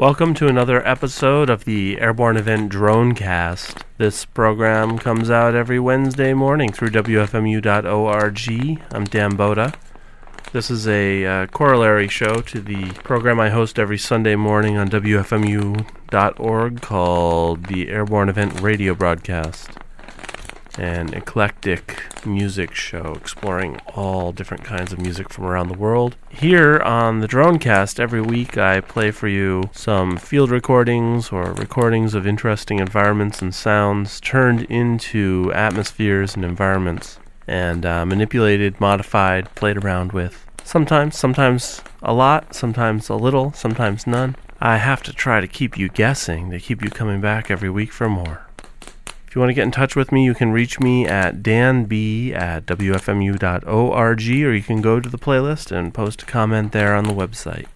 Welcome to another episode of the Airborne Event Dronecast. This program comes out every Wednesday morning through WFMU.org. I'm Dan Bodah. This is a uh, corollary show to the program I host every Sunday morning on WFMU.org called the Airborne Event Radio Broadcast an eclectic music show exploring all different kinds of music from around the world. Here on the Dronecast, every week I play for you some field recordings or recordings of interesting environments and sounds turned into atmospheres and environments and uh, manipulated, modified, played around with. Sometimes, sometimes a lot, sometimes a little, sometimes none. I have to try to keep you guessing, to keep you coming back every week for more. If you want to get in touch with me, you can reach me at danb at wfmu.org or you can go to the playlist and post a comment there on the website.